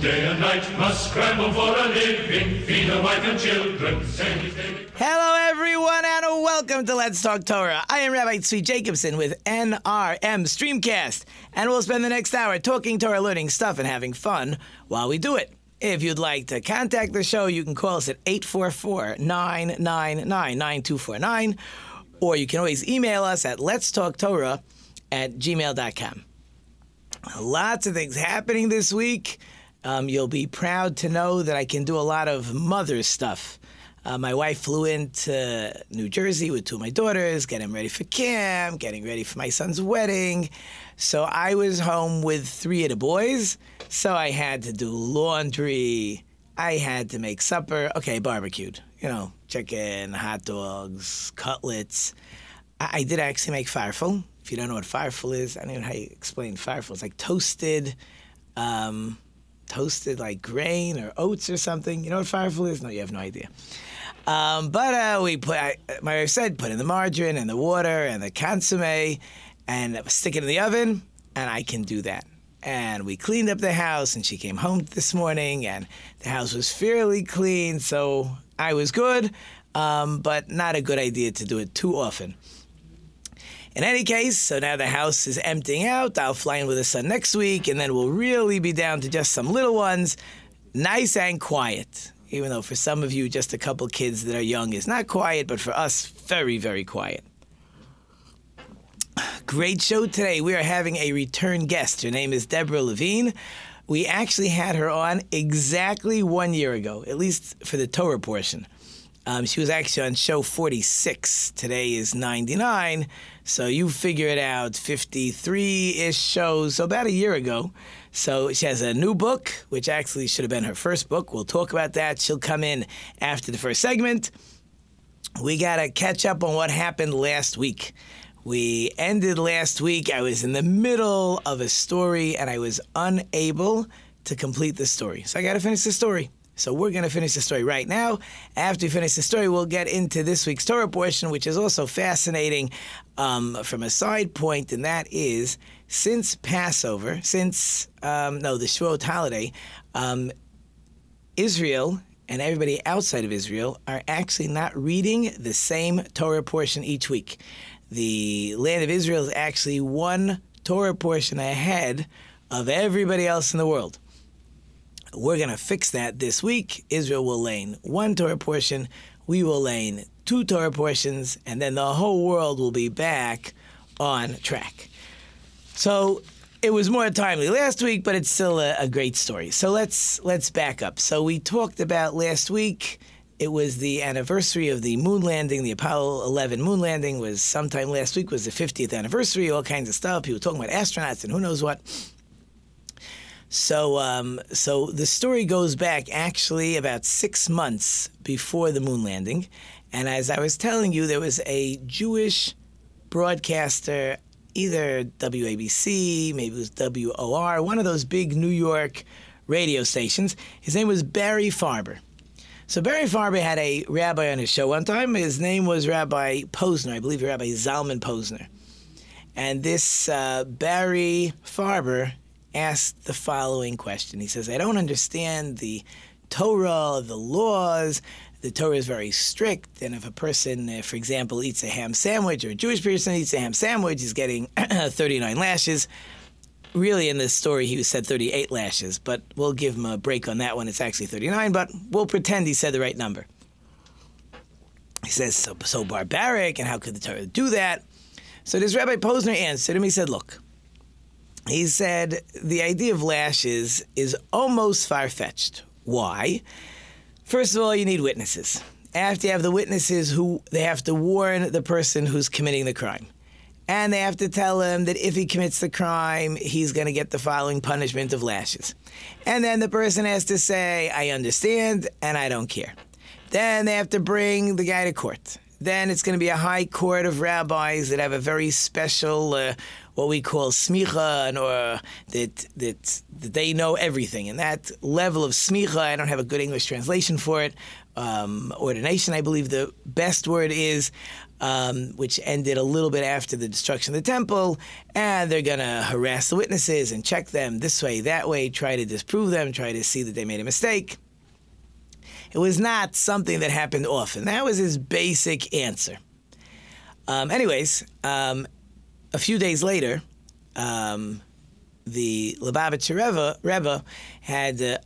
Day and night must scramble for a living, feed Hello, everyone, and welcome to Let's Talk Torah. I am Rabbi Tzvi Jacobson with NRM Streamcast, and we'll spend the next hour talking Torah, learning stuff, and having fun while we do it. If you'd like to contact the show, you can call us at 844 999 9249, or you can always email us at Let's Talk Torah at gmail.com. Lots of things happening this week. Um, you'll be proud to know that I can do a lot of mother stuff. Uh, my wife flew into New Jersey with two of my daughters, getting ready for camp, getting ready for my son's wedding. So I was home with three of the boys. So I had to do laundry. I had to make supper. Okay, barbecued. You know, chicken, hot dogs, cutlets. I, I did actually make farfel. If you don't know what farfel is, I don't know how you explain farfel. It's like toasted, um, toasted like grain or oats or something. You know what farfel is? No, you have no idea. Um, but uh, we put, I, my wife said, put in the margarine and the water and the consomme and stick it in the oven, and I can do that. And we cleaned up the house, and she came home this morning, and the house was fairly clean, so I was good, um, but not a good idea to do it too often. In any case, so now the house is emptying out. I'll fly in with the son next week, and then we'll really be down to just some little ones, nice and quiet. Even though for some of you, just a couple kids that are young is not quiet, but for us, very, very quiet. Great show today. We are having a return guest. Her name is Deborah Levine. We actually had her on exactly one year ago, at least for the Torah portion. Um, she was actually on show 46. Today is 99. So you figure it out 53 ish shows, so about a year ago. So she has a new book, which actually should have been her first book. We'll talk about that. She'll come in after the first segment. We got to catch up on what happened last week. We ended last week. I was in the middle of a story and I was unable to complete the story. So I got to finish the story. So we're going to finish the story right now. After we finish the story, we'll get into this week's Torah portion, which is also fascinating um, from a side point, and that is since Passover, since, um, no, the Shavuot holiday, um, Israel and everybody outside of Israel are actually not reading the same Torah portion each week. The land of Israel is actually one Torah portion ahead of everybody else in the world. We're going to fix that this week. Israel will lein one Torah portion, we will lein two Torah portions, and then the whole world will be back on track. So it was more timely last week, but it's still a, a, great story. So let's let's back up. So we talked about last week. It was the anniversary of the moon landing. The Apollo 11 moon landing was sometime last week. Was the 50th anniversary. All kinds of stuff. People talking about astronauts and who knows what. So, um, so the story goes back actually about six months before the moon landing, and as I was telling you, there was a Jewish broadcaster, either WABC, maybe it was WOR, one of those big New York radio stations. His name was Barry Farber. So Barry Farber had a rabbi on his show one time. His name was Rabbi Posner, I believe Rabbi Zalman Posner. And this uh, Barry Farber asked the following question. He says, I don't understand the Torah, the laws. The Torah is very strict, and if a person, for example, eats a ham sandwich, or a Jewish person eats a ham sandwich, he's getting 39 lashes. Really, in this story, he said 38 lashes, but we'll give him a break on that one. It's actually 39, but we'll pretend he said the right number. He says, so, so barbaric, and how could the Torah do that? So this Rabbi Posner answered him. He said, look, he said the idea of lashes is almost far fetched. Why? First of all, you need witnesses. After you have the witnesses who they have to warn the person who's committing the crime. and they have to tell him that if he commits the crime, he's going to get the following punishment of lashes. And then the person has to say, I understand and I don't care. Then they have to bring the guy to court. Then it's going to be a high court of rabbis that have a very special, uh, what we call smicha, and, or that, that that they know everything. And that level of smicha, I don't have a good English translation for it. Um, ordination, I believe the best word is, um, which ended a little bit after the destruction of the temple. And they're going to harass the witnesses and check them this way, that way, try to disprove them, try to see that they made a mistake. It was not something that happened often. That was his basic answer. Um, anyways, um, a few days later, um, the Lubavitcher Rebbe, Rebbe had uh,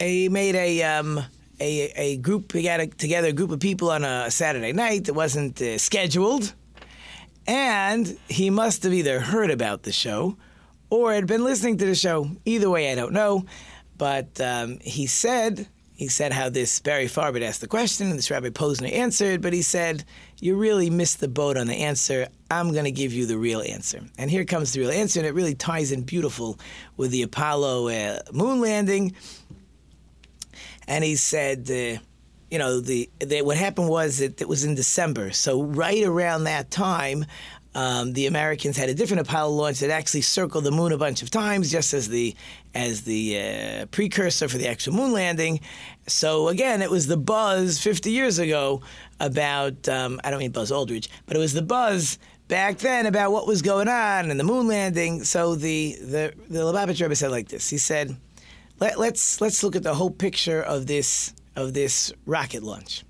a, made a, um, a, a group, he got a, together a group of people on a Saturday night that wasn't uh, scheduled. And he must have either heard about the show or had been listening to the show. Either way, I don't know. But um, he said he said how this Barry Farber asked the question, and this Rabbi Posner answered, but he said, You really missed the boat on the answer. I'm going to give you the real answer. And here comes the real answer, and it really ties in beautiful with the Apollo uh, moon landing. And he said, uh, you know, the, the, what happened was that it was in December. So right around that time, um, the Americans had a different Apollo launch that actually circled the moon a bunch of times, just as the as the uh, precursor for the actual moon landing. So again, it was the buzz 50 years ago about um, I don't mean Buzz Aldridge, but it was the buzz back then about what was going on and the moon landing. So the the the Lubavitch Rebbe said like this. He said, Let, let's let's look at the whole picture of this of this rocket launch.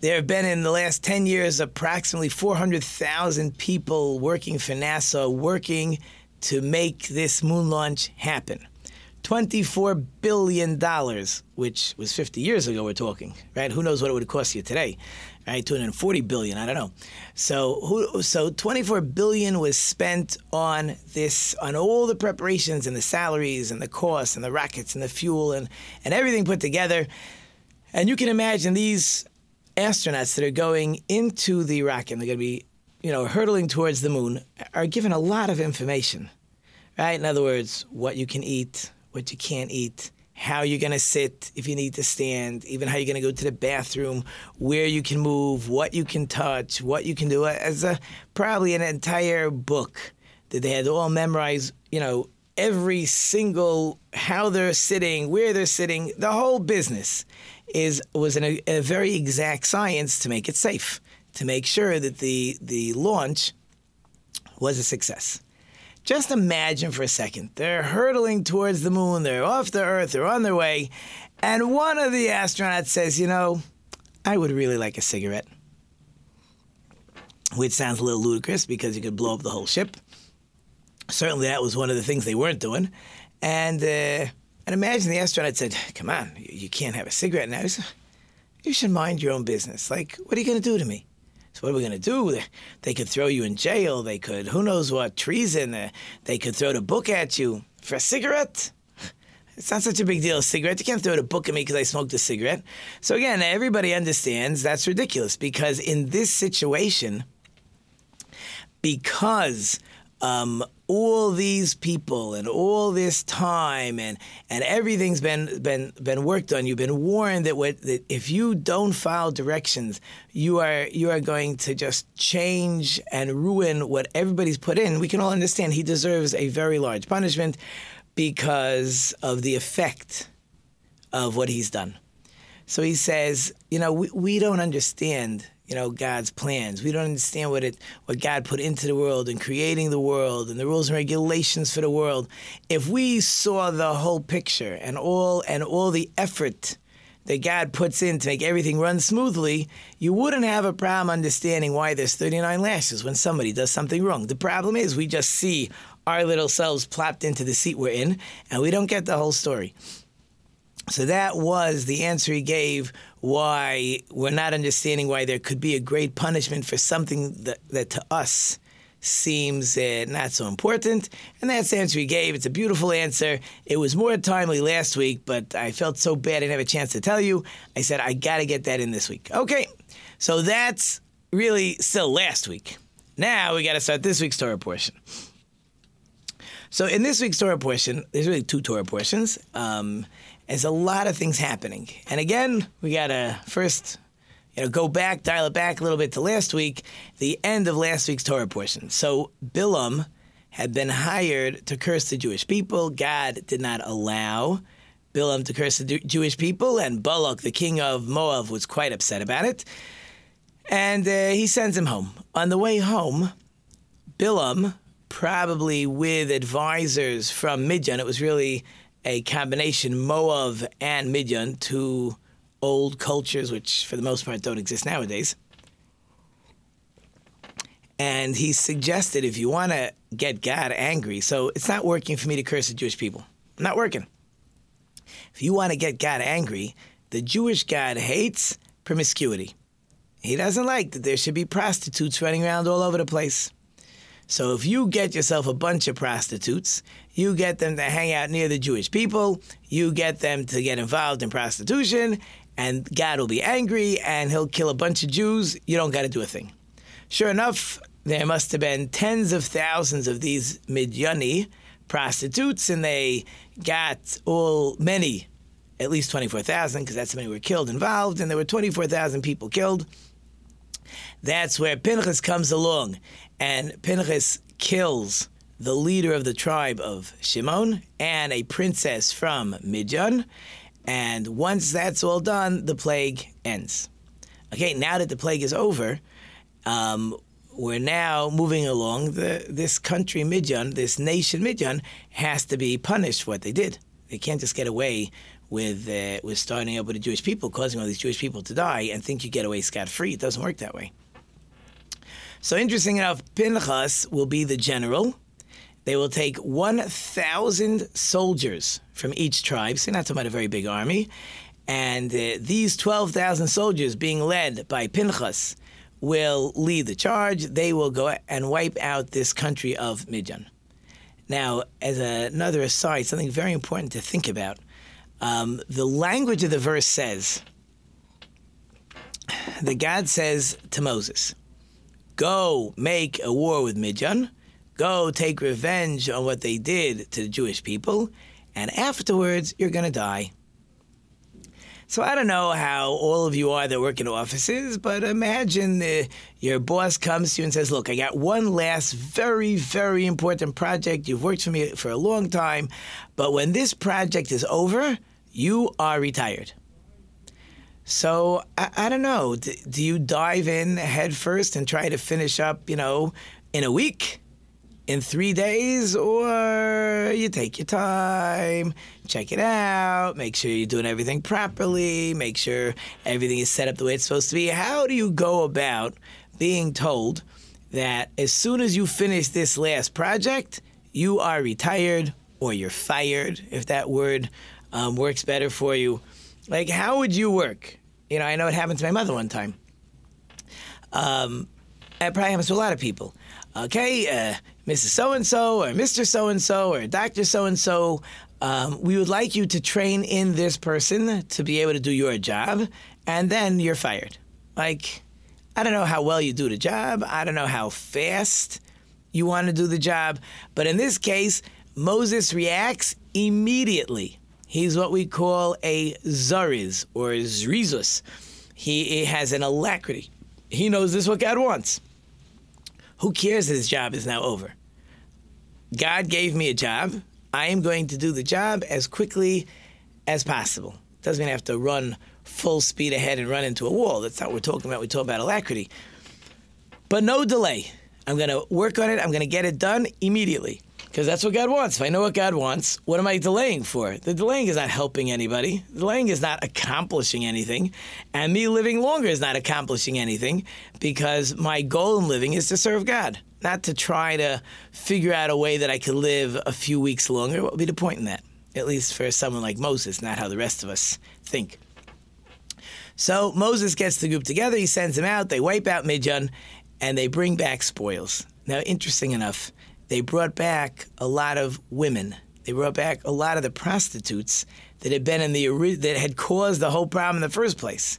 There have been in the last 10 years approximately 400,000 people working for NASA, working to make this moon launch happen. $24 billion, which was 50 years ago, we're talking, right? Who knows what it would cost you today, right? 240 billion, I don't know. So, who, so 24 billion was spent on this, on all the preparations and the salaries and the costs and the rockets and the fuel and, and everything put together. And you can imagine these astronauts that are going into the rocket, they're going to be, you know, hurtling towards the moon, are given a lot of information, right? In other words, what you can eat, what you can't eat, how you're going to sit if you need to stand, even how you're going to go to the bathroom, where you can move, what you can touch, what you can do. As a probably an entire book that they had to all memorize, you know, every single how they're sitting, where they're sitting, the whole business is was an, a very exact science to make it safe, to make sure that the the launch was a success. Just imagine for a second, they're hurtling towards the moon, they're off the Earth, they're on their way, and one of the astronauts says, "You know, I would really like a cigarette." Which sounds a little ludicrous because you could blow up the whole ship. Certainly, that was one of the things they weren't doing, and. Uh, and imagine the astronaut said, Come on, you can't have a cigarette now. You should mind your own business. Like, what are you going to do to me? So what are we going to do? They could throw you in jail. They could, who knows what, treason. They could throw the book at you for a cigarette. It's not such a big deal, a cigarette. You can't throw the book at me because I smoked a cigarette. So again, everybody understands that's ridiculous because in this situation, because um, all these people and all this time and and everything's been been been worked on. You've been warned that, what, that if you don't follow directions, you are you are going to just change and ruin what everybody's put in. We can all understand he deserves a very large punishment because of the effect of what he's done. So he says, you know, we, we don't understand you know God's plans. We don't understand what it what God put into the world and creating the world and the rules and regulations for the world. If we saw the whole picture and all and all the effort that God puts in to make everything run smoothly, you wouldn't have a problem understanding why there's 39 lashes when somebody does something wrong. The problem is we just see our little selves plopped into the seat we're in and we don't get the whole story. So that was the answer he gave why we're not understanding why there could be a great punishment for something that, that to us seems uh, not so important. And that's the answer he gave. It's a beautiful answer. It was more timely last week, but I felt so bad I didn't have a chance to tell you. I said, I got to get that in this week. Okay, so that's really still last week. Now we got to start this week's Torah portion. So in this week's Torah portion, there's really two Torah portions. Um, there's a lot of things happening, and again, we got to first, you know, go back, dial it back a little bit to last week, the end of last week's Torah portion. So Bilam had been hired to curse the Jewish people. God did not allow Bilam to curse the Jewish people, and Balak, the king of Moab, was quite upset about it. And uh, he sends him home. On the way home, Bilam, probably with advisors from Midian, it was really a combination Moab and Midian, two old cultures which for the most part don't exist nowadays. And he suggested if you want to get God angry, so it's not working for me to curse the Jewish people. Not working. If you want to get God angry, the Jewish God hates promiscuity. He doesn't like that there should be prostitutes running around all over the place. So if you get yourself a bunch of prostitutes, you get them to hang out near the Jewish people, you get them to get involved in prostitution, and God will be angry and he'll kill a bunch of Jews. You don't got to do a thing. Sure enough, there must have been tens of thousands of these Midyani prostitutes, and they got all many, at least 24,000, because that's how many were killed involved, and there were 24,000 people killed. That's where Pinchas comes along, and Pinchas kills the leader of the tribe of Shimon and a princess from Midian. And once that's all done, the plague ends. Okay, now that the plague is over, um, we're now moving along. The, this country, Midian, this nation, Midian, has to be punished for what they did. They can't just get away with uh, with starting up with the Jewish people, causing all these Jewish people to die, and think you get away scot free. It doesn't work that way. So interesting enough, Pinchas will be the general. They will take 1,000 soldiers from each tribe, so not talking about a very big army. And uh, these 12,000 soldiers, being led by Pinchas, will lead the charge. They will go and wipe out this country of Midian. Now, as a, another aside, something very important to think about um, the language of the verse says that God says to Moses, Go make a war with Midian, go take revenge on what they did to the Jewish people, and afterwards you're going to die. So I don't know how all of you are that work in offices, but imagine uh, your boss comes to you and says, "Look, I got one last very, very important project. You've worked for me for a long time, but when this project is over, you are retired." So I, I don't know. D- do you dive in head first and try to finish up, you know, in a week? in three days, or you take your time, check it out, make sure you're doing everything properly, make sure everything is set up the way it's supposed to be. How do you go about being told that as soon as you finish this last project, you are retired or you're fired, if that word um, works better for you? Like, how would you work? You know, I know it happened to my mother one time. Um, it probably happens to a lot of people. Okay, uh, Mrs. So and so, or Mr. So and so, or Dr. So and so, we would like you to train in this person to be able to do your job, and then you're fired. Like, I don't know how well you do the job. I don't know how fast you want to do the job. But in this case, Moses reacts immediately. He's what we call a zariz or zrizus. He, he has an alacrity. He knows this is what God wants. Who cares that his job is now over? God gave me a job. I am going to do the job as quickly as possible. Doesn't mean I have to run full speed ahead and run into a wall. That's not what we're talking about. We talk about alacrity. But no delay. I'm going to work on it. I'm going to get it done immediately because that's what God wants. If I know what God wants, what am I delaying for? The delaying is not helping anybody. The delaying is not accomplishing anything. And me living longer is not accomplishing anything because my goal in living is to serve God not to try to figure out a way that I could live a few weeks longer. What would be the point in that? At least for someone like Moses, not how the rest of us think. So Moses gets the group together, he sends them out, they wipe out Midian, and they bring back spoils. Now, interesting enough, they brought back a lot of women. They brought back a lot of the prostitutes that had been in the that had caused the whole problem in the first place.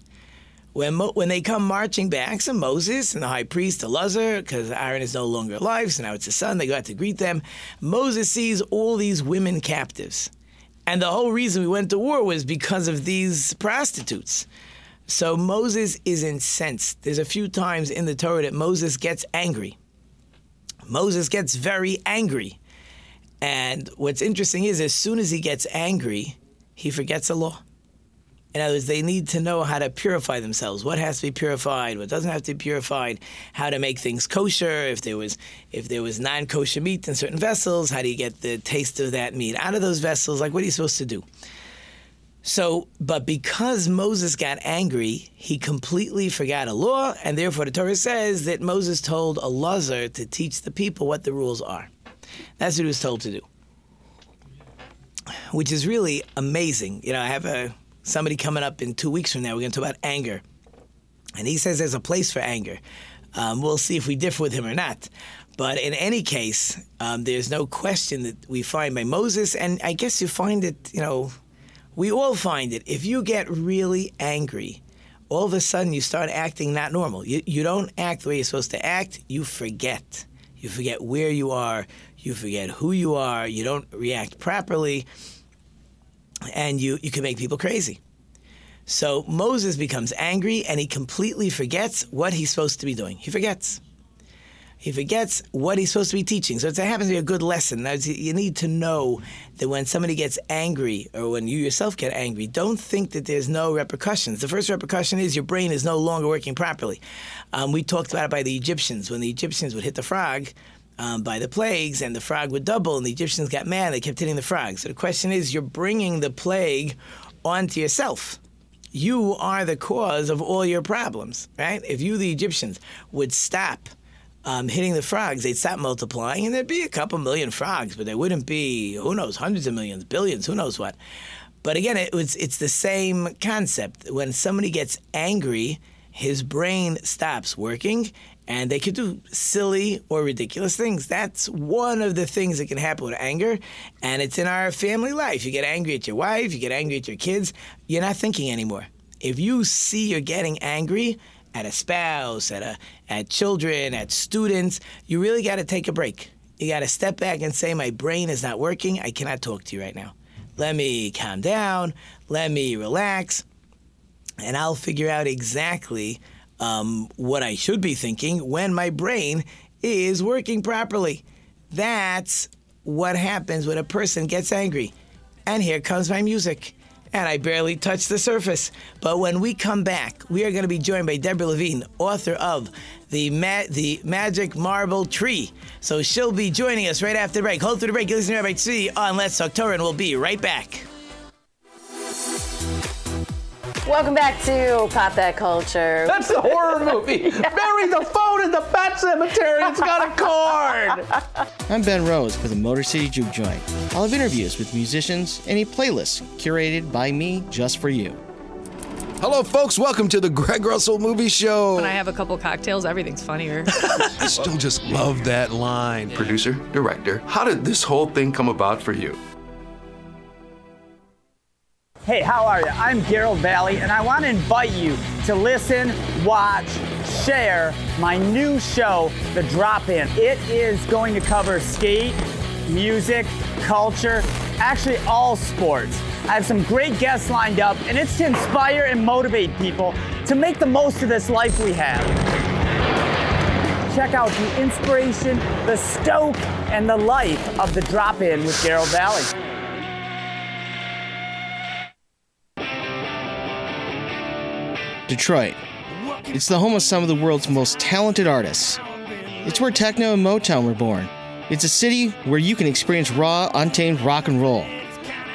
When, when they come marching back, so Moses and the high priest Elazar, because Aaron is no longer alive, so now it's his son, they go out to greet them. Moses sees all these women captives. And the whole reason we went to war was because of these prostitutes. So Moses is incensed. There's a few times in the Torah that Moses gets angry. Moses gets very angry. And what's interesting is, as soon as he gets angry, he forgets the law. In other words, they need to know how to purify themselves. What has to be purified? What doesn't have to be purified? How to make things kosher? If there was if there was non-kosher meat in certain vessels, how do you get the taste of that meat out of those vessels? Like, what are you supposed to do? So, but because Moses got angry, he completely forgot a law, and therefore the Torah says that Moses told Elazar to teach the people what the rules are. That's what he was told to do, which is really amazing. You know, I have a somebody coming up in two weeks from now. We're going to talk about anger, and he says there's a place for anger. Um, we'll see if we differ with him or not. But in any case, um, there's no question that we find by Moses, and I guess you find it, you know, we all find it. If you get really angry, all of a sudden you start acting not normal. You, you don't act the way you're supposed to act, you forget. You forget where you are, you forget who you are, you don't react properly, and you, you can make people crazy. So Moses becomes angry and he completely forgets what he's supposed to be doing. He forgets. He forgets what he's supposed to be teaching. So it happens to be a good lesson. You need to know that when somebody gets angry or when you yourself get angry, don't think that there's no repercussions. The first repercussion is your brain is no longer working properly. Um, we talked about it by the Egyptians. When the Egyptians would hit the frog, um, by the plagues, and the frog would double, and the Egyptians got mad. They kept hitting the frog. So the question is, you're bringing the plague onto yourself. You are the cause of all your problems, right? If you, the Egyptians, would stop um, hitting the frogs, they'd stop multiplying, and there'd be a couple million frogs, but there wouldn't be, who knows, hundreds of millions, billions, who knows what. But again, it was, it's the same concept. When somebody gets angry, his brain stops working and they could do silly or ridiculous things. That's one of the things that can happen with anger, and it's in our family life. You get angry at your wife, you get angry at your kids, you're not thinking anymore. If you see you're getting angry at a spouse, at a at children, at students, you really got to take a break. You got to step back and say, "My brain is not working. I cannot talk to you right now. Let me calm down. Let me relax." And I'll figure out exactly um, what I should be thinking when my brain is working properly. That's what happens when a person gets angry. And here comes my music. And I barely touched the surface. But when we come back, we are going to be joined by Deborah Levine, author of the Ma- the Magic Marble Tree. So she'll be joining us right after the break. Hold through the break. You're listening to Rabbi Tzvi on Let's Talk Torah, and we'll be right back. Welcome back to Pop That Culture. That's the horror movie. Bury the phone in the pet cemetery. It's got a cord. I'm Ben Rose for the Motor City Juke Joint. I'll have interviews with musicians and a playlist curated by me just for you. Hello, folks. Welcome to the Greg Russell Movie Show. When I have a couple cocktails, everything's funnier. I still just love that line. Producer, director, how did this whole thing come about for you? Hey, how are you? I'm Gerald Valley, and I want to invite you to listen, watch, share my new show, The Drop In. It is going to cover skate, music, culture, actually all sports. I have some great guests lined up, and it's to inspire and motivate people to make the most of this life we have. Check out the inspiration, the stoke, and the life of The Drop In with Gerald Valley. Detroit. It's the home of some of the world's most talented artists. It's where techno and Motown were born. It's a city where you can experience raw, untamed rock and roll.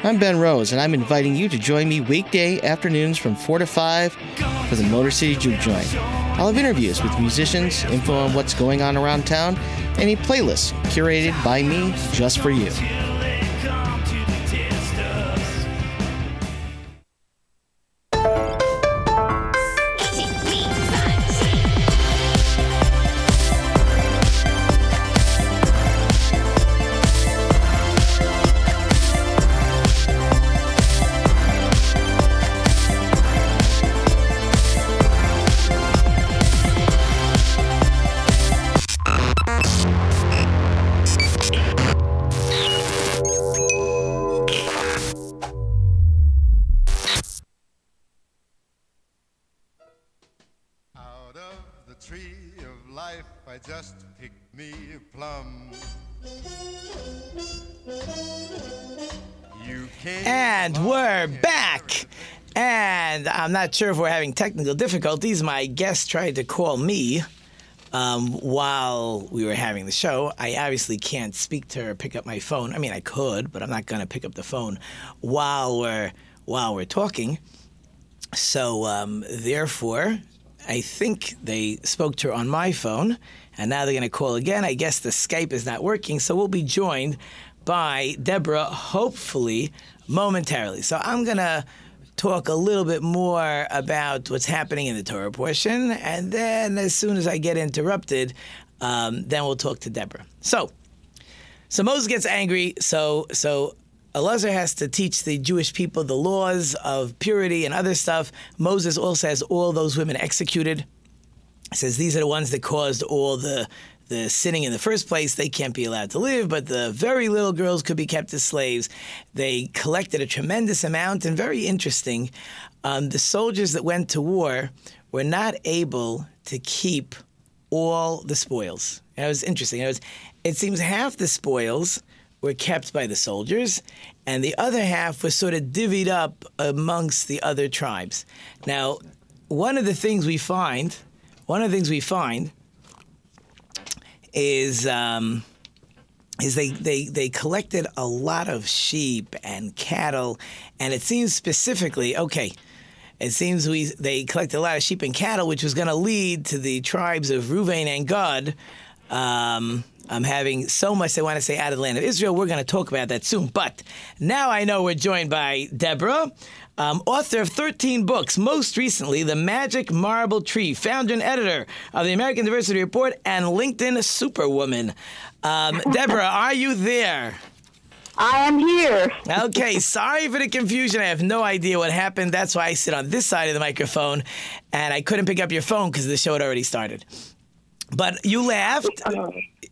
I'm Ben Rose, and I'm inviting you to join me weekday afternoons from 4 to 5 for the Motor City Juke Joint. I'll have interviews with musicians, info on what's going on around town, and a playlist curated by me just for you. Tree of life, I just picked me a plum. And we're back. And I'm not sure if we're having technical difficulties. My guest tried to call me um, while we were having the show. I obviously can't speak to her, pick up my phone. I mean, I could, but I'm not going to pick up the phone while we're while we're talking. So um, therefore, I think they spoke to her on my phone, and now they're going to call again. I guess the Skype is not working, so we'll be joined by Deborah, hopefully momentarily. So I'm going to talk a little bit more about what's happening in the Torah portion, and then as soon as I get interrupted, um, then we'll talk to Deborah. So, so Moses gets angry. So, so Elazar has to teach the Jewish people the laws of purity and other stuff. Moses also has all those women executed. Says these are the ones that caused all the the sinning in the first place. They can't be allowed to live, but the very little girls could be kept as slaves. They collected a tremendous amount, and very interesting, um, the soldiers that went to war were not able to keep all the spoils. It was interesting. It was, it seems half the spoils were kept by the soldiers, and the other half was sort of divvied up amongst the other tribes. Now, one of the things we find, one of the things we find is um, is they, they they collected a lot of sheep and cattle, and it seems specifically okay. It seems we they collected a lot of sheep and cattle, which was going to lead to the tribes of Reuven and Gad. Um, I'm having so much I want to say out of the land of Israel. We're going to talk about that soon. But now I know we're joined by Deborah, um, author of 13 books, most recently, The Magic Marble Tree, founder and editor of the American Diversity Report, and LinkedIn Superwoman. Um, Deborah, are you there? I am here. okay, sorry for the confusion. I have no idea what happened. That's why I sit on this side of the microphone, and I couldn't pick up your phone because the show had already started. But you laughed.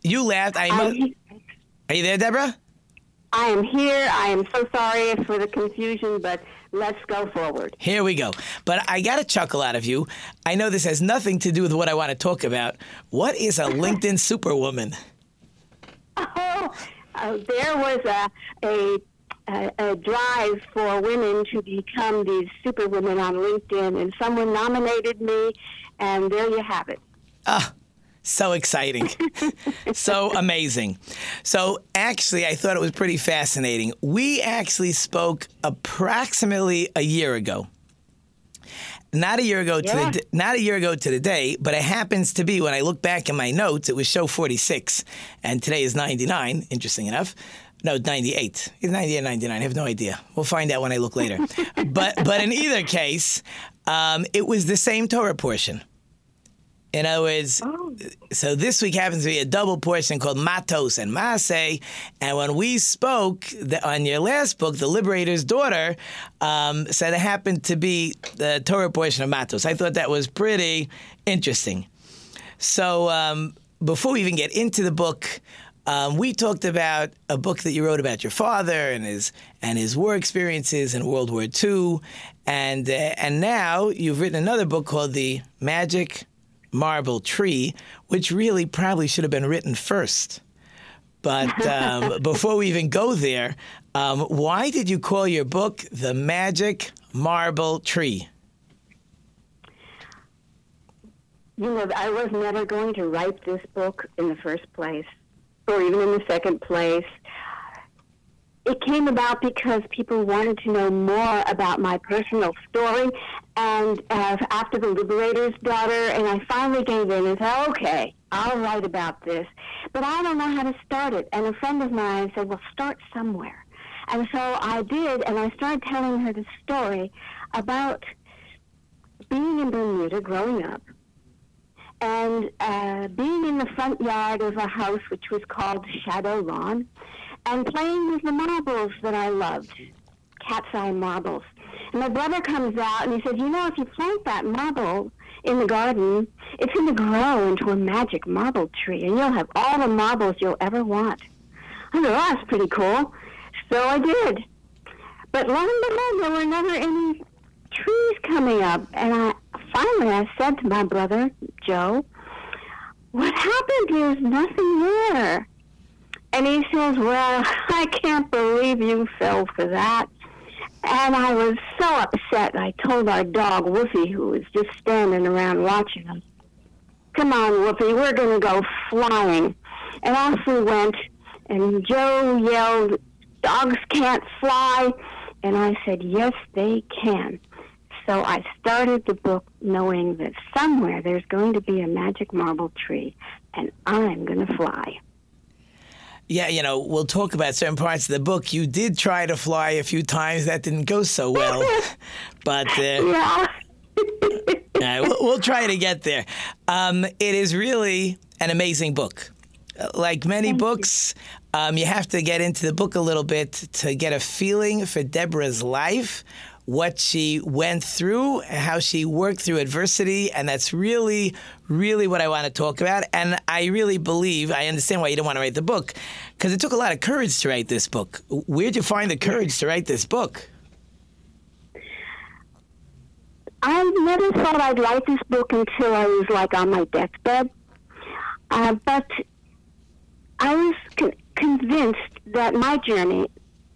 You laughed. I mu- Are you there, Deborah? I am here. I am so sorry for the confusion, but let's go forward. Here we go. But I got a chuckle out of you. I know this has nothing to do with what I want to talk about. What is a LinkedIn superwoman? Oh, uh, there was a, a a, a drive for women to become these superwomen on LinkedIn, and someone nominated me, and there you have it. Ah, so exciting. so amazing. So, actually, I thought it was pretty fascinating. We actually spoke approximately a year ago. Not a year ago to Yeah. the not a year ago to the day, but it happens to be when I look back in my notes, it was show 46, and today is 99. Interesting enough. No, 98. It's 98 99. I have no idea. We'll find out when I look later. but but in either case, um, it was the same Torah portion. In other words, so this week happens to be a double portion called Matos and Maseh. And when we spoke the, on your last book, The Liberator's Daughter, um, said it happened to be the Torah portion of Matos. I thought that was pretty interesting. So um, before we even get into the book, um, we talked about a book that you wrote about your father and his and his war experiences in World War II, and uh, and now you've written another book called The Magic Marble Tree, which really probably should have been written first. But um, before we even go there, um, why did you call your book The Magic Marble Tree? You know, I was never going to write this book in the first place, or even in the second place. It came about because people wanted to know more about my personal story, and uh, after the Liberator's Daughter, and I finally gave in and said, okay, I'll write about this, but I don't know how to start it. And a friend of mine said, well, start somewhere. And so I did, and I started telling her the story about being in Bermuda growing up and uh, being in the front yard of a house which was called Shadow Lawn, and playing with the marbles that I loved, cat's eye marbles. And my brother comes out and he says, "You know, if you plant that marble in the garden, it's going to grow into a magic marble tree, and you'll have all the marbles you'll ever want." I said, "Oh, that's pretty cool." So I did. But lo and behold, there were never any trees coming up. And I finally I said to my brother, Joe, What happened? There's nothing there. And he says, Well, I can't believe you fell for that. And I was so upset. I told our dog, Woofy, who was just standing around watching him, Come on, Woofy, we're going to go flying. And off we went. And Joe yelled, Dogs can't fly. And I said, Yes, they can. So I started the book knowing that somewhere there's going to be a magic marble tree, and I'm going to fly. Yeah, you know, we'll talk about certain parts of the book. You did try to fly a few times. That didn't go so well. but uh, yeah. uh, we'll, we'll, try to get there. Um, it is really an amazing book. Like many Thank books, you. Um, you have to get into the book a little bit to get a feeling for Deborah's life, what she went through, how she worked through adversity, and that's really, really what I want to talk about. And I really believe I understand why you didn't want to write the book, because it took a lot of courage to write this book. Where'd you find the courage to write this book? I never thought I'd write this book until I was like on my deathbed. Uh, but I was con- convinced that my journey,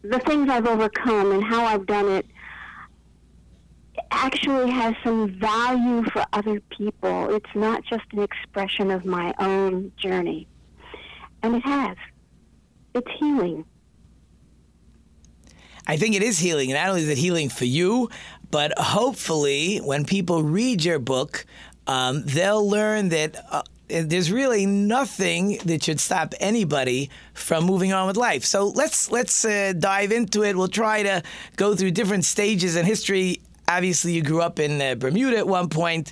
the things I've overcome, and how I've done it actually has some value for other people. It's not just an expression of my own journey. And it has. It's healing. I think it is healing. Not only is it healing for you, but hopefully when people read your book, um, they'll learn that. Uh, there's really nothing that should stop anybody from moving on with life. So let's let's uh, dive into it. We'll try to go through different stages in history obviously you grew up in uh, Bermuda at one point,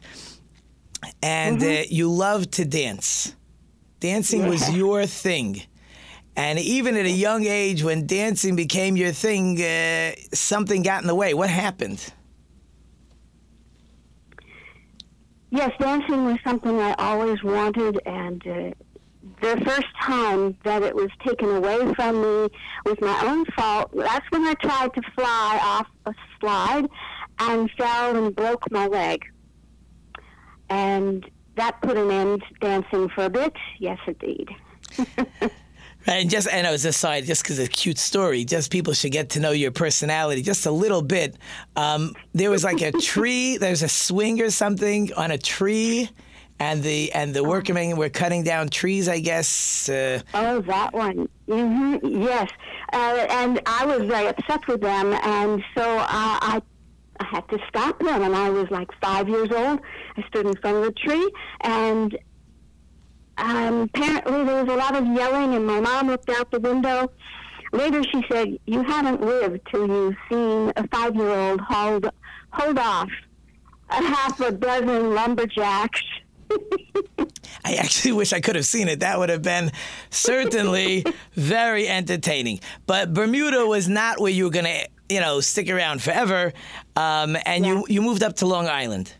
and mm-hmm. uh, you loved to dance. Dancing yeah. was your thing. And even at a young age, when dancing became your thing, uh, something got in the way. What happened? Yes, dancing was something I always wanted, and uh, the first time that it was taken away from me was my own fault. That's when I tried to fly off a slide and fell and broke my leg. And that put an end to dancing for a bit. Yes, indeed. And just, and as a side, just because it's a cute story, just people should get to know your personality just a little bit. Um, there was like a tree, there's a swing or something on a tree, and the and the workmen were cutting down trees, I guess. Uh, oh, that one. Mm-hmm. Yes, uh, and I was very upset with them, and so uh, I I had to stop them. And I was like five years old. I stood in front of the tree, and um, apparently there was a lot of yelling, and my mom looked out the window. Later, she said, "You haven't lived till you've seen a five-year-old hold hold off a half a dozen lumberjacks." I actually wish I could have seen it. That would have been certainly very entertaining. But Bermuda was not where you were going to you know, stick around forever. Um, and yeah. you you moved up to Long Island,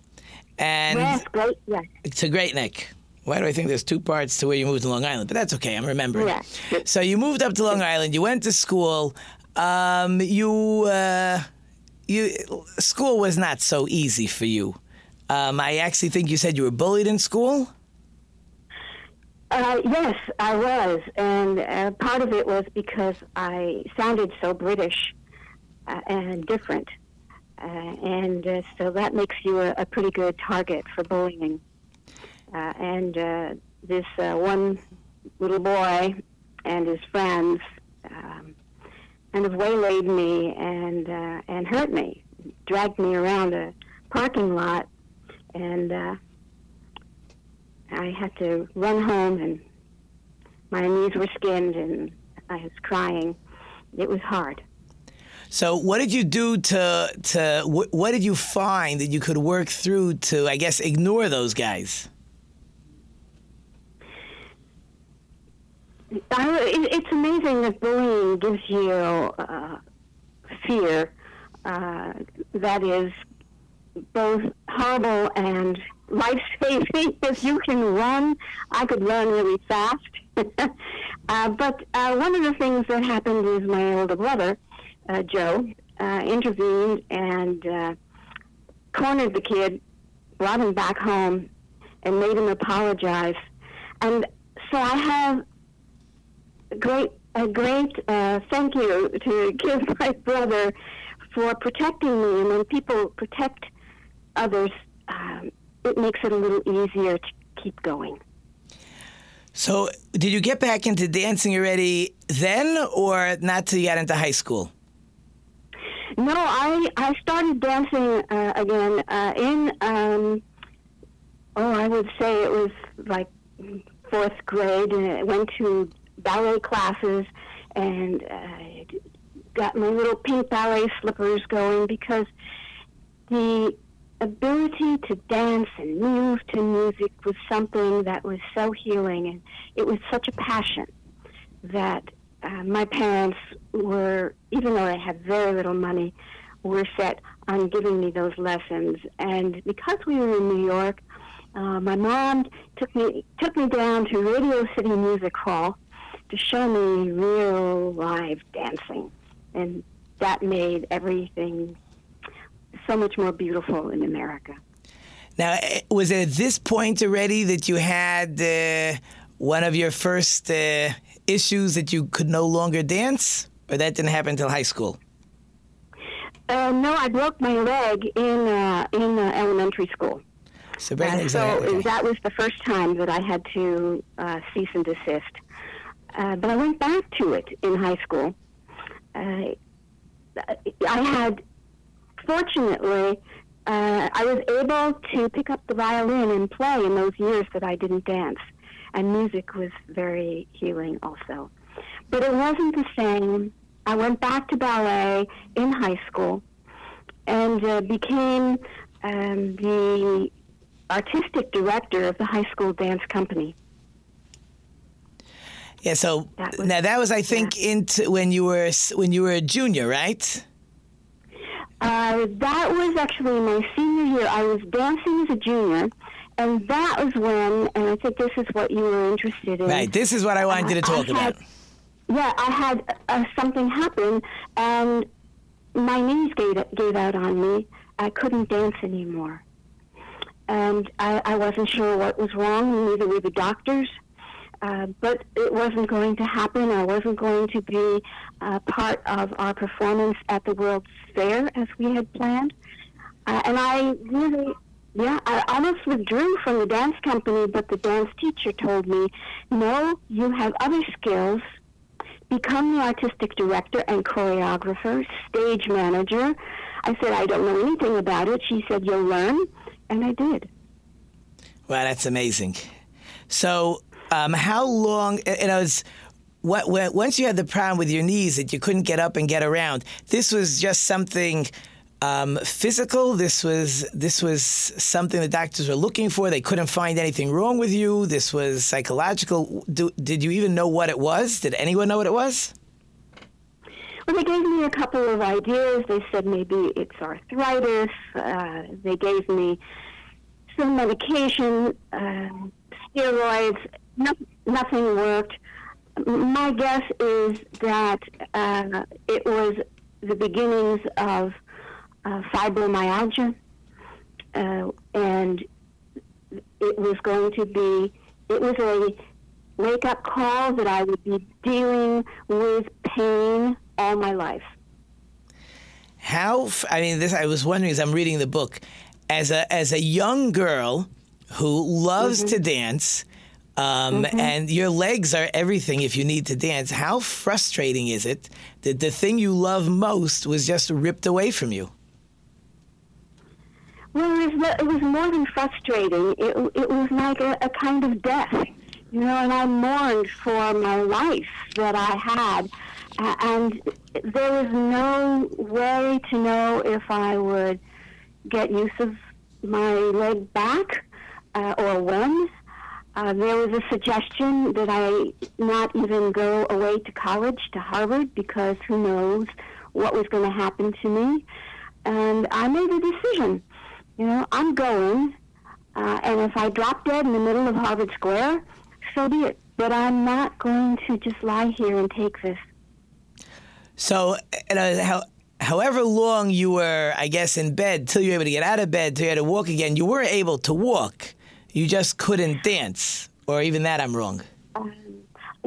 and yes, great, yes. to Great Neck. Why do I think there's two parts to where you moved to Long Island? But that's okay. I'm remembering. Yeah. So you moved up to Long Island. You went to school. Um, you uh, you school was not so easy for you. Um, I actually think you said you were bullied in school. Uh, yes, I was, and uh, part of it was because I sounded so British uh, and different. Uh, and uh, so that makes you a, a, pretty good target for bullying. Uh, and uh, this uh, one little boy and his friends um, kind of waylaid me and and hurt me, dragged me around a parking lot, and I had to run home, and my knees were skinned, and I was crying. It was hard. So, what did you do to to what did you find that you could work through to, I guess, ignore those guys? it's amazing that bullying gives you uh, fear uh, that is both horrible and life saving. If you can run, I could run really fast. uh, but uh, one of the things that happened is my older brother uh, Joe, uh, intervened and uh, cornered the kid, brought him back home, and made him apologize. And so I have a great, a great uh, thank you to give my brother for protecting me. And when people protect others, um, it makes it a little easier to keep going. So, did you get back into dancing already then, or not till you got into high school? No, I I started dancing uh, again uh, in um, oh I would say it was like fourth grade, and I went to ballet classes and uh, got my little pink ballet slippers going because the ability to dance and move to music was something that was so healing and it was such a passion that uh, my parents were, even though they had very little money, were set on giving me those lessons. And because we were in New York, uh, my mom took me took me down to Radio City Music Hall to show me real live dancing, and that made everything so much more beautiful in America. Now, eh, was it at this point already that you had uh, one of your first uh, issues that you could no longer dance, or that didn't happen until high school? Uh, no, I broke my leg in uh, in uh, elementary school. So, uh, so that was the first time that I had to uh, cease and desist. Uh, but I went back to it in high school. I had, fortunately, I was able to pick up the violin and play in those years that I didn't dance and music was very healing also. But it wasn't the same. I went back to ballet in high school and uh, became um, the artistic director of the high school dance company. Yeah, so that was, now that was, I think, yeah. into when you were when you were a junior, right? Uh, that was actually my senior year. I was dancing as a junior, and that was when, and I think this is what you were interested in. Right. This is what I wanted to talk had, about. Yeah, I had uh, something happen, and my knees gave, gave out on me. I couldn't dance anymore. And I, I wasn't sure what was wrong, neither were the doctors. Uh, but it wasn't going to happen. I wasn't going to be uh, part of our performance at the World's Fair as we had planned. Uh, and I really yeah, I almost withdrew from the dance company, but the dance teacher told me, no, you have other skills. Become the artistic director and choreographer, stage manager. I said, I don't know anything about it. She said, you'll learn. And I did. Wow, that's amazing. So, um, how long, and I was, what, once you had the problem with your knees that you couldn't get up and get around, this was just something um, physical. This was this was something the doctors were looking for. They couldn't find anything wrong with you. This was psychological. Do, did you even know what it was? Did anyone know what it was? Well, they gave me a couple of ideas. They said maybe it's arthritis. Uh, they gave me some medication, uh, steroids. No, nothing worked. My guess is that uh, it was the beginnings of uh, fibromyalgia, uh, and it was going to be, it was a wake up call that I would be dealing with pain all my life. How, I mean, this, I was wondering as I'm reading the book, as a, as a young girl who loves mm-hmm. to dance, um, mm-hmm. and your legs are everything if you need to dance. How frustrating is it that the thing you love most was just ripped away from you? Well, it was, it was more than frustrating. It, it was like a, a kind of death, you know, and I mourned for my life that I had. Uh, and there was no way to know if I would get use of my leg back uh, or when. Uh, there was a suggestion that I not even go away to college, to Harvard, because who knows what was going to happen to me. And I made a decision you know, I'm going, uh, and if I drop dead in the middle of Harvard Square, so be it. But I'm not going to just lie here and take this. So, uh, how, however long you were, I guess, in bed till you were able to get out of bed, till you had to walk again, you were able to walk. You just couldn't dance. Or even that I'm wrong? Um,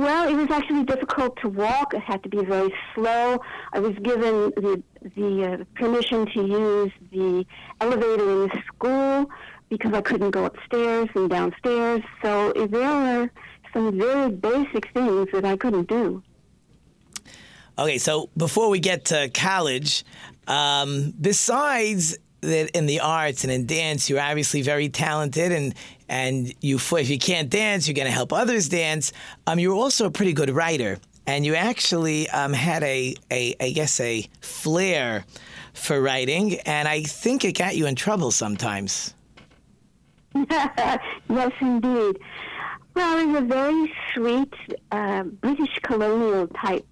well, it was actually difficult to walk. It had to be very slow. I was given the the uh, permission to use the elevator in the school because I couldn't go upstairs and downstairs. So there were some very basic things that I couldn't do. Okay, so before we get to college, um, besides that in the arts and in dance, you're obviously very talented, and and you if you can't dance, you're going to help others dance. Um, you're also a pretty good writer, and you actually um, had a, a I guess a flair for writing, and I think it got you in trouble sometimes. yes, indeed. Well, I was a very sweet uh, British colonial type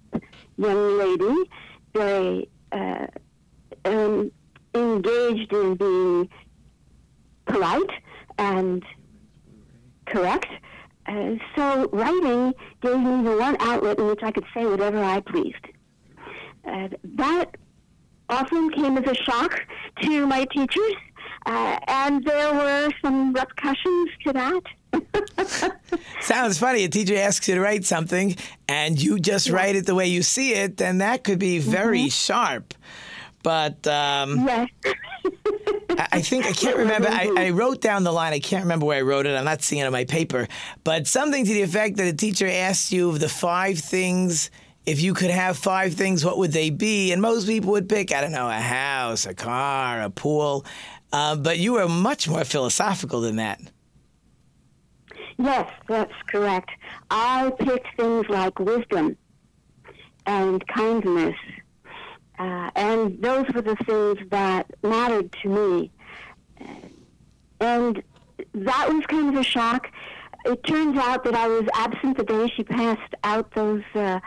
young lady, very uh, engaged in being polite and correct. Uh, so writing gave me the one outlet in which I could say whatever I pleased. Uh, that often came as a shock to my teachers, uh, and there were some repercussions to that. Sounds funny. A teacher asks you to write something, and you just yeah. write it the way you see it, then that could be very mm-hmm. sharp. But um, yes. I think I can't remember. I, I, wrote down the line. I can't remember where I wrote it. I'm not seeing it on my paper. But something to the effect that a teacher asked you of the five things. If you could have five things, what would they be? And most people would pick, I don't know, a house, a car, a pool. Uh, but you were much more philosophical than that. Yes, that's correct. I picked things like wisdom and kindness, uh, and those were the things that mattered to me. And that was kind of a shock. It turns out that I was absent the day she passed out those uh,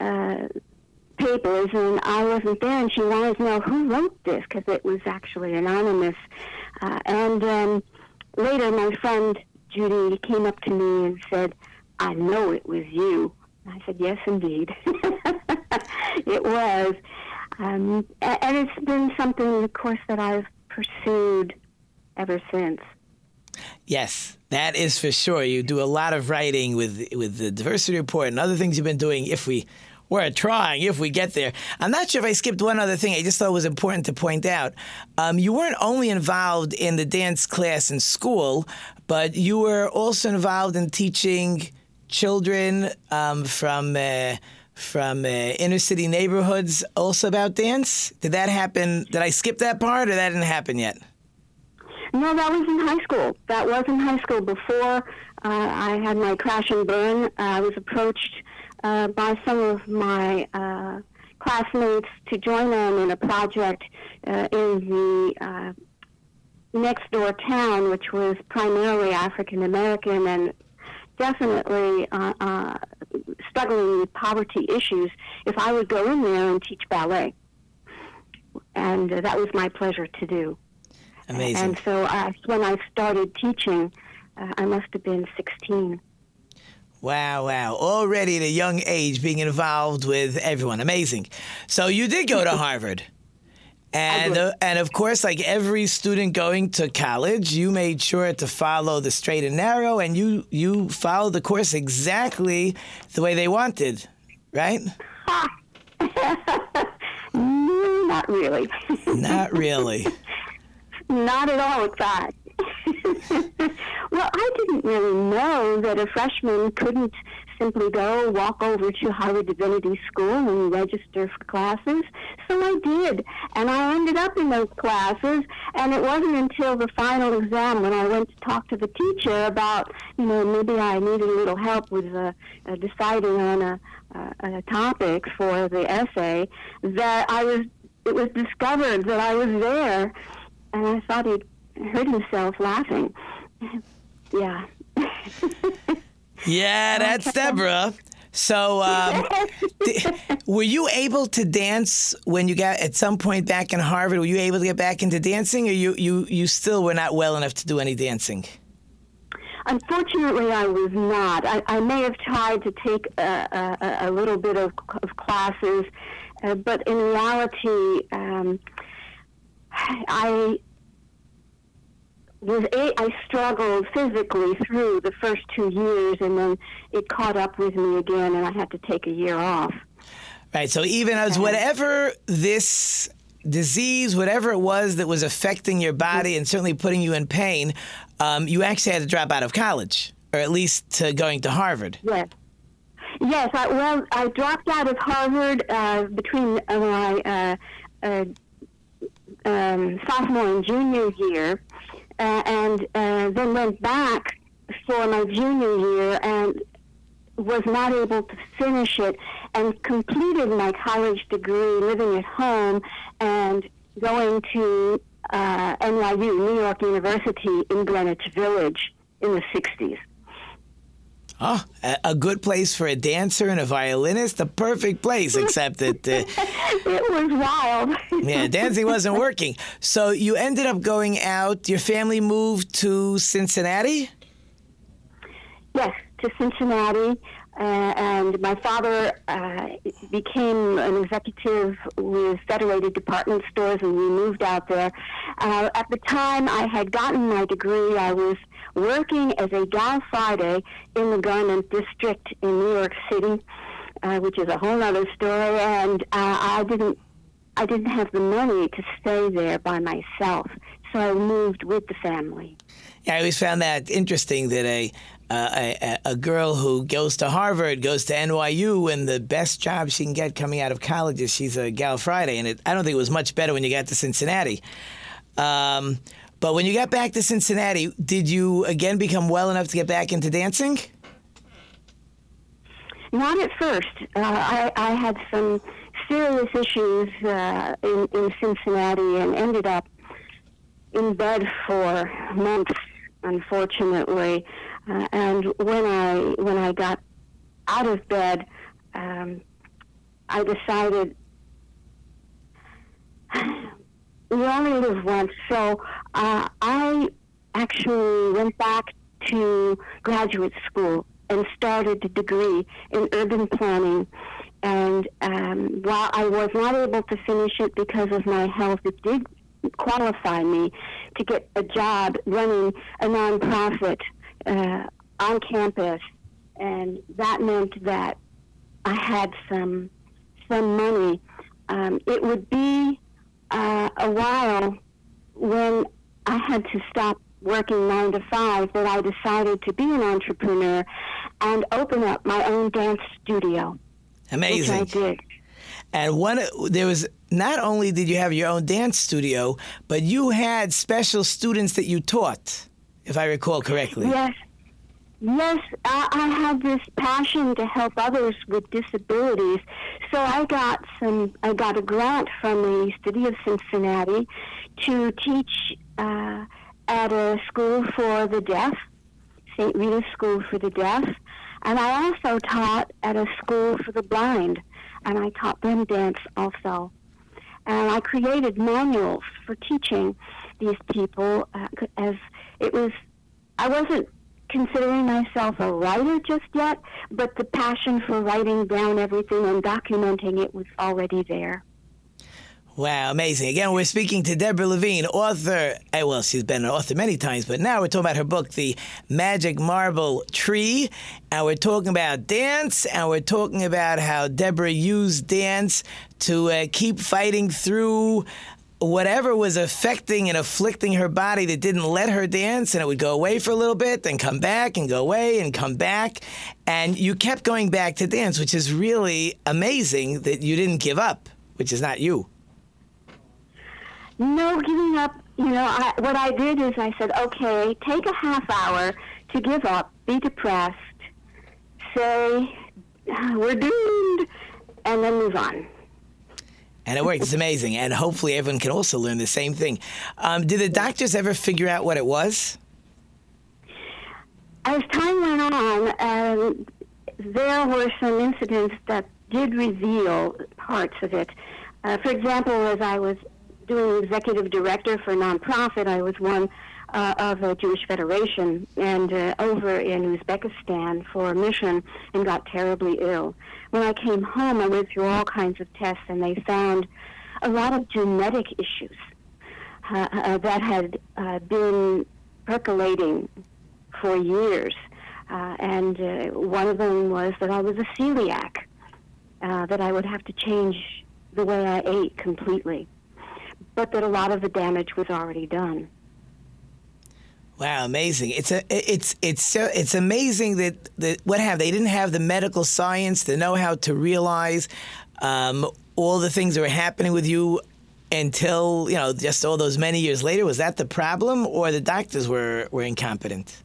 uh, papers, and I wasn't there, and she wanted to know who wrote this because it was actually anonymous. Uh, and um, later, my friend Judy came up to me and said, I know it was you. I said, Yes, indeed. it was. Um, and it's been something, of course, that I've pursued ever since. Yes, that is for sure. You do a lot of writing with with the diversity report and other things you've been doing. If we we're trying if we get there. I'm not sure if I skipped one other thing. I just thought it was important to point out. Um, you weren't only involved in the dance class in school, but you were also involved in teaching children um, from. Uh, from uh, inner city neighborhoods also about dance? Did that happen? Did I skip that part or that didn't happen yet? No, that was in high school. That was in high school before uh, I had my crash and burn. Uh, I was approached uh, by some of my uh, classmates to join them in a project in the next door town, which was primarily African American and definitely uh, uh, struggling with poverty issues, if I would go in there and teach ballet. And uh, that was my pleasure to do. Amazing. And so uh, when I started teaching, uh, I must have been 16. Wow, wow. Already at a young age being involved with everyone. Amazing. So you did go to Harvard. And uh, and of course, like every student going to college, you made sure to follow the straight and narrow, and you you followed the course exactly the way they wanted, right? Not really. Not really. Not at all, in fact. well, I didn't really know that a freshman couldn't simply go walk over to Harvard Divinity School and register for classes. So I did, and I ended up in those classes. And it wasn't until the final exam when I went to talk to the teacher about, you know, maybe I needed a little help with uh, uh, deciding on a, uh, a topic for the essay that I was. It was discovered that I was there, and I thought he'd heard himself laughing. Yeah. yeah, that's Deborah. So, um, were you able to dance when you got at some point back in Harvard? Were you able to get back into dancing, or you you you still were not well enough to do any dancing? Unfortunately, I was not. I, I may have tried to take a, a, a little bit of, of classes, uh, but in reality, um, I was a, I struggled physically through the first two years, and then it caught up with me again, and I had to take a year off. Right. So even as whatever this disease, whatever it was that was affecting your body and certainly putting you in pain, um, you actually had to drop out of college, or at least to going to Harvard. Yes. Yes, I, well, I dropped out of Harvard uh, between uh, my uh, uh, um, sophomore and junior year, uh, and uh, then went back for my junior year and was not able to finish it and completed my college degree living at home and going to uh, NYU, New York University in Greenwich Village in the 60s. Oh, a, a good place for a dancer and a violinist. The perfect place, except that. Uh, it was wild. yeah, dancing wasn't working. So you ended up going out. Your family moved to Cincinnati? Yes, to Cincinnati. Uh, and my father uh, became an executive with Federated Department Stores, and we moved out there. Uh, at the time I had gotten my degree, I was working as a gal Friday in the garment district in New York City, uh, which is a whole other story. And uh, I didn't, I didn't have the money to stay there by myself, so I moved with the family. Yeah, I always found that interesting that a uh, a, a, girl who goes to Harvard goes to NYU, and the best job she can get coming out of college is she's a gal Friday. And it, I don't think it was much better when you got to Cincinnati. Um, but when you got back to Cincinnati, did you again become well enough to get back into dancing? Not at first. Uh, I, I, had some serious issues uh, in, in Cincinnati and ended up in bed for months, unfortunately. Uh, and when I when I got out of bed, um, I decided we only live once, so uh, I actually went back to graduate school and started a degree in urban planning. And um, while I was not able to finish it because of my health, it did qualify me to get a job running a nonprofit uh, on campus, and that meant that I had some some money. Um, it would be uh, a while when I had to stop working nine to five that I decided to be an entrepreneur and open up my own dance studio. Amazing. Which I did. And one, there was not only did you have your own dance studio, but you had special students that you taught if I recall correctly. Yes. Yes, I, I have this passion to help others with disabilities. So I got some. I got a grant from the city of Cincinnati to teach uh, at a school for the deaf, St. Rita's School for the Deaf, and I also taught at a school for the blind, and I taught them dance also. And I created manuals for teaching these people uh, as it was I wasn't considering myself a writer just yet, but the passion for writing down everything and documenting it was already there. Wow, amazing. Again, we're speaking to Deborah Levine, author. Eh, well, she's been an author many times, but now we're talking about her book, The Magic Marble Tree. And we're talking about dance, and we're talking about how Deborah used dance to uh, keep fighting through whatever was affecting and afflicting her body that didn't let her dance, and it would go away for a little bit, then come back and go away and come back. And you kept going back to dance, which is really amazing that you didn't give up, which is not you. No giving up. You know, I, what I did is I said, okay, take a half hour to give up, be depressed, say, we're doomed, and then move on. And it worked. It's amazing. And hopefully everyone can also learn the same thing. Um, did the doctors ever figure out what it was? As time went on, um, there were some incidents that did reveal parts of it. Uh, for example, as I was executive director for a nonprofit, I was one uh, of a Jewish Federation and uh, over in Uzbekistan for a mission and got terribly ill. When I came home, I went through all kinds of tests and they found a lot of genetic issues uh, uh that had uh, been percolating for years. Uh, and one of them was that I was a celiac, that I would have to change the way I ate completely, but that a lot of the damage was already done. Wow, amazing! It's a it's it's so it's amazing that that what have they didn't have the medical science to know how to realize um, all the things that were happening with you until you know just all those many years later. Was that the problem, or the doctors were were incompetent?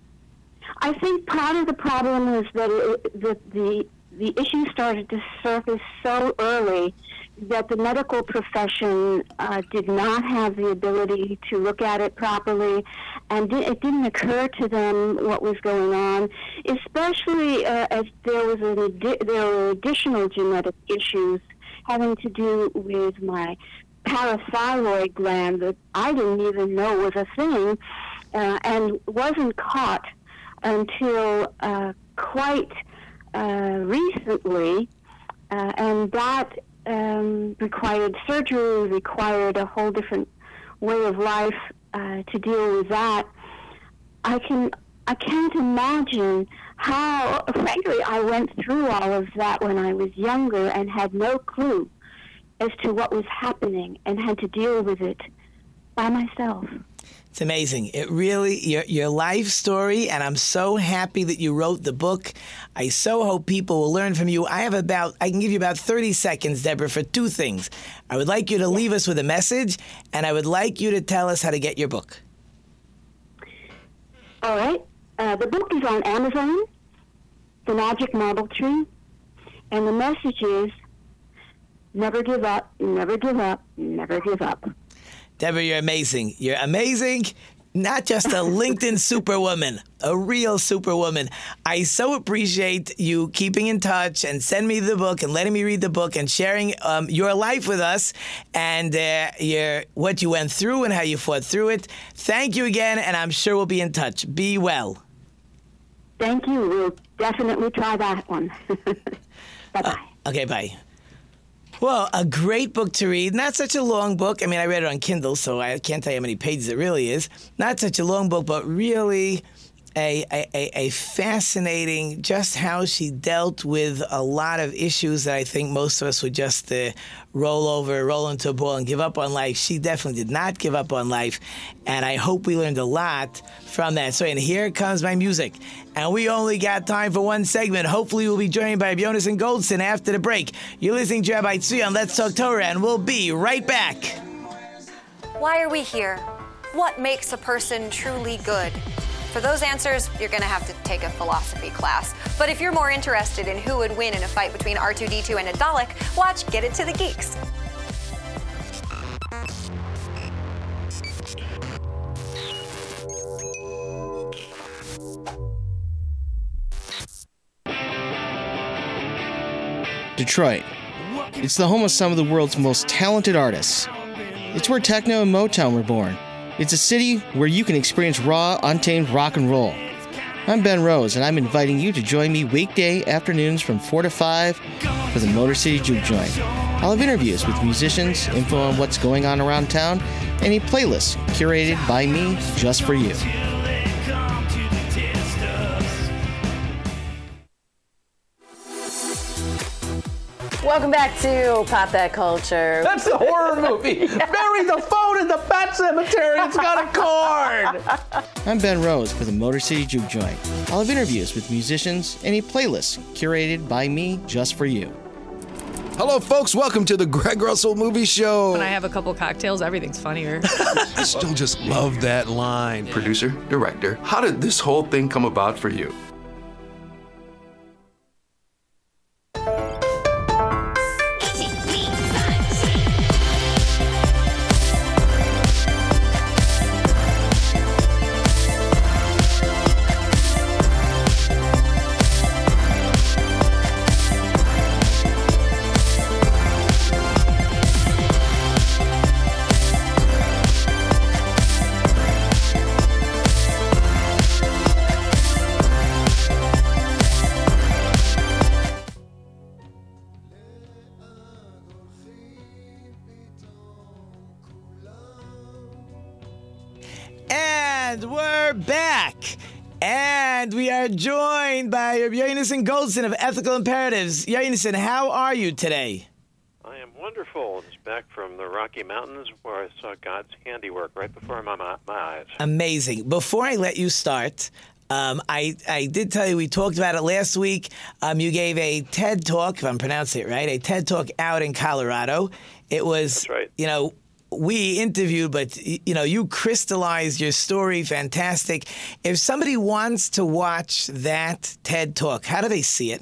I think part of the problem is that it, that the the issue started to surface so early that the medical profession uh, did not have the ability to look at it properly, and di- it didn't occur to them what was going on, especially uh, as there was an addi- there were additional genetic issues having to do with my parathyroid gland that I didn't even know was a thing, uh, and wasn't caught until uh, quite uh, recently, uh, and that um, required surgery, required a whole different way of life uh, to deal with that. I can I can't imagine how, frankly, I went through all of that when I was younger and had no clue as to what was happening and had to deal with it by myself. It's amazing. It really your your life story, and I'm so happy that you wrote the book. I so hope people will learn from you. I have about I can give you about 30 seconds, Deborah, for two things. I would like you to leave us with a message, and I would like you to tell us how to get your book. All right. Uh, the book is on Amazon, The Magic Marble Tree, and the message is never give up, never give up, never give up. Deborah, you're amazing. You're amazing. Not just a LinkedIn superwoman, a real superwoman. I so appreciate you keeping in touch and sending me the book and letting me read the book and sharing um, your life with us and uh, your what you went through and how you fought through it. Thank you again, and I'm sure we'll be in touch. Be well. Thank you. We'll definitely try that one. bye bye. Okay, bye. Well, a great book to read. Not such a long book. I mean, I read it on Kindle, so I can't tell you how many pages it really is. Not such a long book, but really a, a, a fascinating just how she dealt with a lot of issues that I think most of us would just uh, roll over, roll into a ball, and give up on life. She definitely did not give up on life, and I hope we learned a lot from that. So, and here comes my music, and we only got time for one segment. Hopefully, we'll be joined by Yonason Goldson after the break. You're listening to Rabbi Tzvi on Let's Talk Torah, and we'll be right back. Why are we here? What makes a person truly good? For those answers, you're going to have to take a philosophy class. But if you're more interested in who would win in a fight between R2D2 and a Dalek, watch Get It to the Geeks. Detroit. It's the home of some of the world's most talented artists. It's where techno and Motown were born. It's a city where you can experience raw, untamed rock and roll. I'm Ben Rose, and I'm inviting you to join me weekday afternoons from 4 to 5 for the Motor City Juke Joint. I'll have interviews with musicians, info on what's going on around town, and a playlist curated by me just for you. Welcome back to Pop That Culture. That's the horror movie. Bury the phone in the pet cemetery. It's got a cord. I'm Ben Rose for the Motor City Juke Joint. I'll have interviews with musicians and a playlist curated by me just for you. Hello, folks. Welcome to the Greg Russell Movie Show. When I have a couple cocktails, everything's funnier. I still just love that line. Producer, director, how did this whole thing come about for you? By Yonason Goldson of Ethical Imperatives. Yonason, how are you today? I am wonderful. It's back from the Rocky Mountains where I saw God's handiwork right before my, my, my eyes. Amazing. Before I let you start, um, I, I did tell you we talked about it last week. Um, you gave a TED talk, if I'm pronouncing it right, a TED talk out in Colorado. It was, right. you know, we interviewed, but you know, you crystallized your story. Fantastic. If somebody wants to watch that TED talk, how do they see it?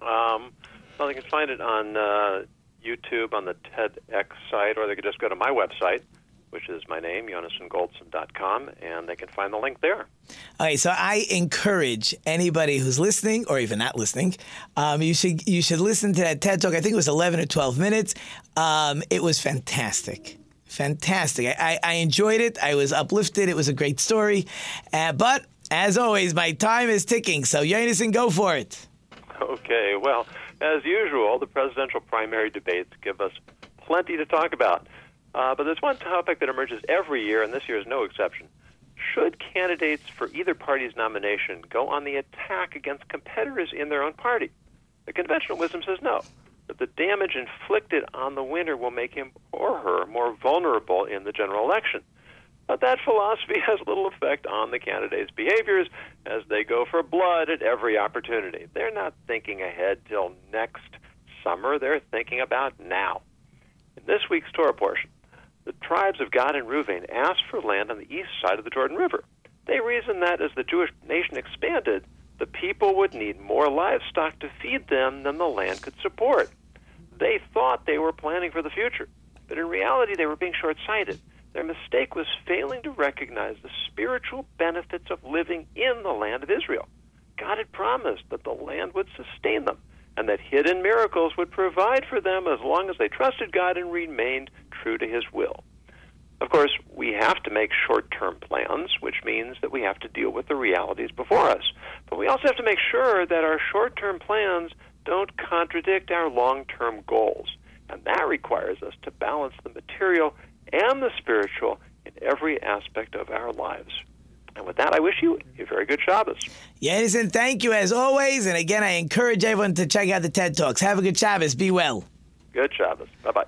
Um, well, they can find it on uh, YouTube on the TEDx site, or they could just go to my website, which is my name, yonasongoldson.com, and they can find the link there. All right, so I encourage anybody who's listening, or even not listening, um, you should you should listen to that TED talk. I think it was 11 or 12 minutes. Um, it was fantastic. Fantastic. I, I, I, enjoyed it. I was uplifted. It was a great story. Uh, but as always, my time is ticking. So, Yonason, go for it. Okay. Well, as usual, the presidential primary debates give us plenty to talk about. Uh, but there's one topic that emerges every year, and this year is no exception. Should candidates for either party's nomination go on the attack against competitors in their own party? The conventional wisdom says no that the damage inflicted on the winner will make him or her more vulnerable in the general election. But that philosophy has little effect on the candidates' behaviors as they go for blood at every opportunity. They're not thinking ahead till next summer, they're thinking about now. In this week's Torah portion, the tribes of Gad and Reuven asked for land on the east side of the Jordan River. They reasoned that as the Jewish nation expanded, the people would need more livestock to feed them than the land could support. They thought they were planning for the future, but in reality, they were being short sighted. Their mistake was failing to recognize the spiritual benefits of living in the land of Israel. God had promised that the land would sustain them and that hidden miracles would provide for them as long as they trusted God and remained true to His will. Of course, we have to make short term plans, which means that we have to deal with the realities before us. But we also have to make sure that our short term plans don't contradict our long term goals. And that requires us to balance the material and the spiritual in every aspect of our lives. And with that, I wish you a very good Shabbos. And thank you as always. And again, I encourage everyone to check out the TED Talks. Have a good Shabbos. Be well. Good Shabbos. Bye bye.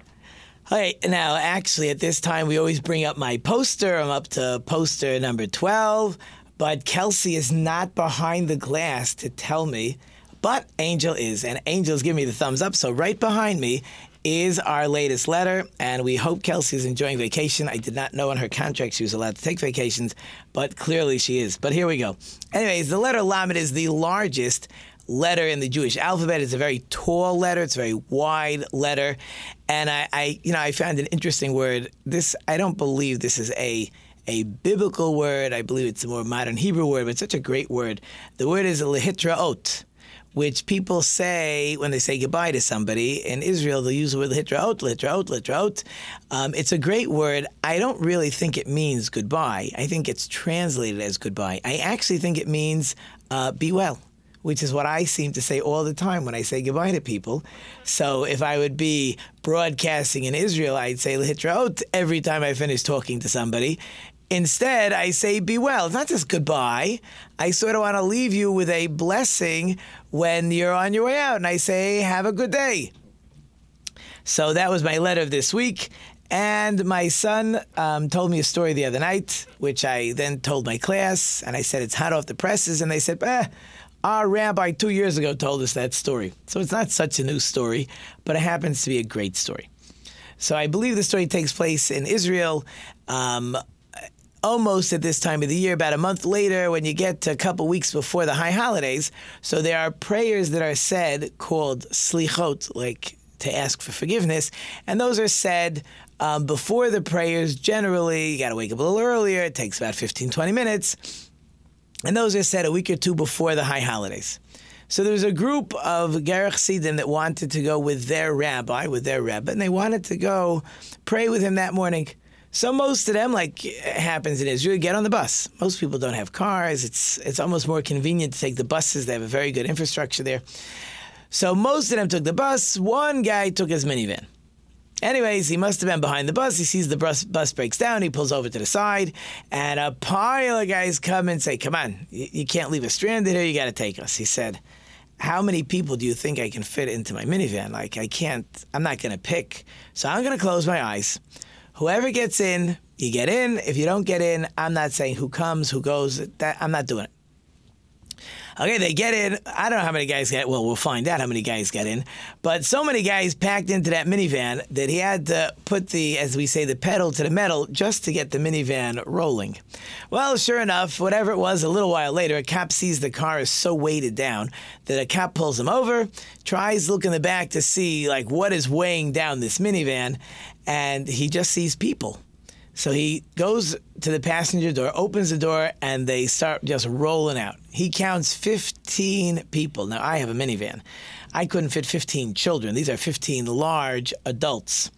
All right, now actually at this time we always bring up my poster. I'm up to poster number 12, but Kelsey is not behind the glass to tell me, but Angel is, and Angel's giving me the thumbs up. So right behind me is our latest letter, and we hope Kelsey is enjoying vacation. I did not know in her contract she was allowed to take vacations, but clearly she is. But here we go. Anyways, the letter Lamed is the largest letter in the Jewish alphabet. It's a very tall letter. It's a very wide letter, and I, I, you know, I found an interesting word. This I don't believe this is a a biblical word. I believe it's a more modern Hebrew word, but such a great word. The word is lehitraot, which people say when they say goodbye to somebody. In Israel, they'll use the word lehitraot, lehitraot, lehitraot. Um, it's a great word. I don't really think it means goodbye. I think it's translated as goodbye. I actually think it means uh, be well which is what I seem to say all the time when I say goodbye to people. So if I would be broadcasting in Israel, I'd say Lehitraot every time I finish talking to somebody. Instead, I say be well. It's not just goodbye. I sort of want to leave you with a blessing when you're on your way out. And I say, have a good day. So that was my letter this week. And my son um, told me a story the other night, which I then told my class. And I said, it's hot off the presses. And they said, eh, our rabbi two years ago told us that story. So it's not such a new story, but it happens to be a great story. So I believe the story takes place in Israel. Um, almost at this time of the year, about a month later, when you get to a couple weeks before the high holidays. So there are prayers that are said called slichot, like to ask for forgiveness, and those are said um, before the prayers. Generally, you got to wake up a little earlier. It takes about 15, 20 minutes. And those are said a week or two before the high holidays. So there was a group of Ger Chassidim that wanted to go with their rabbi, with their rabbi, and they wanted to go pray with him that morning. So most of them, like happens in Israel, get on the bus. Most people don't have cars. It's it's almost more convenient to take the buses. They have a very good infrastructure there. So most of them took the bus. One guy took his minivan. Anyways, he must have been behind the bus. He sees the bus, bus breaks down. He pulls over to the side, and a pile of guys come and say, Come on, you, you can't leave us stranded here. You got to take us. He said, How many people do you think I can fit into my minivan? Like, I can't, I'm not going to pick. So I'm going to close my eyes. Whoever gets in, you get in. If you don't get in, I'm not saying who comes, who goes. That, I'm not doing it. Okay, they get in. I don't know how many guys get. Well, we'll find out how many guys got in. But so many guys packed into that minivan that he had to put the, as we say, the pedal to the metal just to get the minivan rolling. Well, sure enough, whatever it was, a little while later, a cop sees the car is so weighted down that a cop pulls him over, tries look in the back to see like what is weighing down this minivan, and he just sees people. So he goes to the passenger door, opens the door, and they start just rolling out. He counts 15 people. Now, I have a minivan. I couldn't fit 15 children. These are 15 large adults.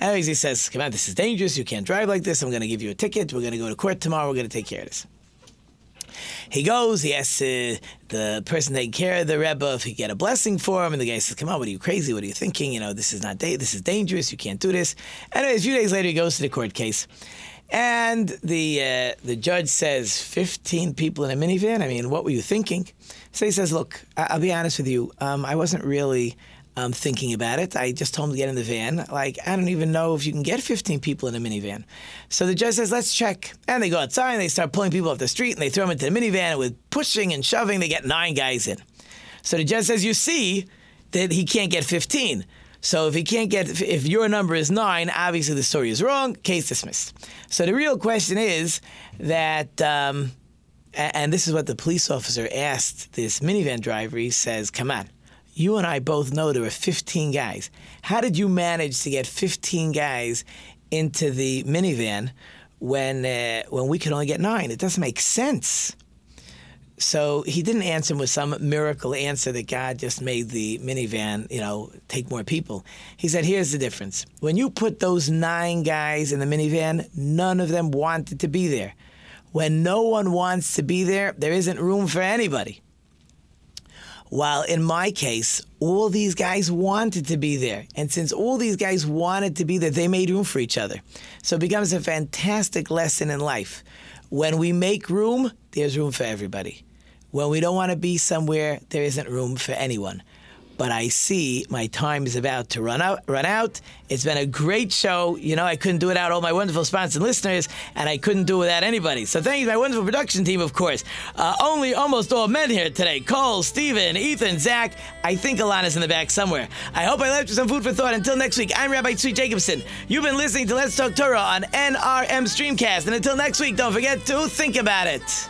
Anyways, he says, Come on, this is dangerous. You can't drive like this. I'm going to give you a ticket. We're going to go to court tomorrow. We're going to take care of this. He goes, he asks uh, the person taking care of the Rebbe if he get a blessing for him, and the guy says, "Come on, what are you crazy? What are you thinking? You know, this is not da- this is dangerous. You can't do this." Anyway, a few days later, he goes to the court case, and the uh, the judge says, "15 people in a minivan. I mean, what were you thinking?" So he says, "Look, I- I'll be honest with you. Um, I wasn't really." Um, thinking about it. I just told him to get in the van. Like, I don't even know if you can get 15 people in a minivan. So the judge says, let's check. And they go outside and they start pulling people off the street and they throw them into the minivan. And with pushing and shoving, they get nine guys in. So the judge says, you see that he can't get 15. So if he can't get, if your number is nine, obviously the story is wrong. Case dismissed. So the real question is that, um, and this is what the police officer asked this minivan driver. He says, "Come on, you and I both know there were 15 guys. How did you manage to get 15 guys into the minivan when uh, when we could only get nine? It doesn't make sense." So he didn't answer with some miracle answer that God just made the minivan, you know, take more people. He said, here's the difference. When you put those nine guys in the minivan, none of them wanted to be there. When no one wants to be there, there isn't room for anybody. While in my case, all these guys wanted to be there. And since all these guys wanted to be there, they made room for each other. So it becomes a fantastic lesson in life. When we make room, there's room for everybody. When we don't want to be somewhere, there isn't room for anyone. But I see my time is about to run out. Run out. It's been a great show. You know, I couldn't do it without all my wonderful sponsors and listeners, and I couldn't do it without anybody. So thank you to my wonderful production team, of course. Uh, only almost all men here today: Cole, Steven, Ethan, Zach. I think Alana's in the back somewhere. I hope I left you some food for thought. Until next week, I'm Rabbi Tzvi Jacobson. You've been listening to Let's Talk Torah on NRM Streamcast, and until next week, don't forget to think about it.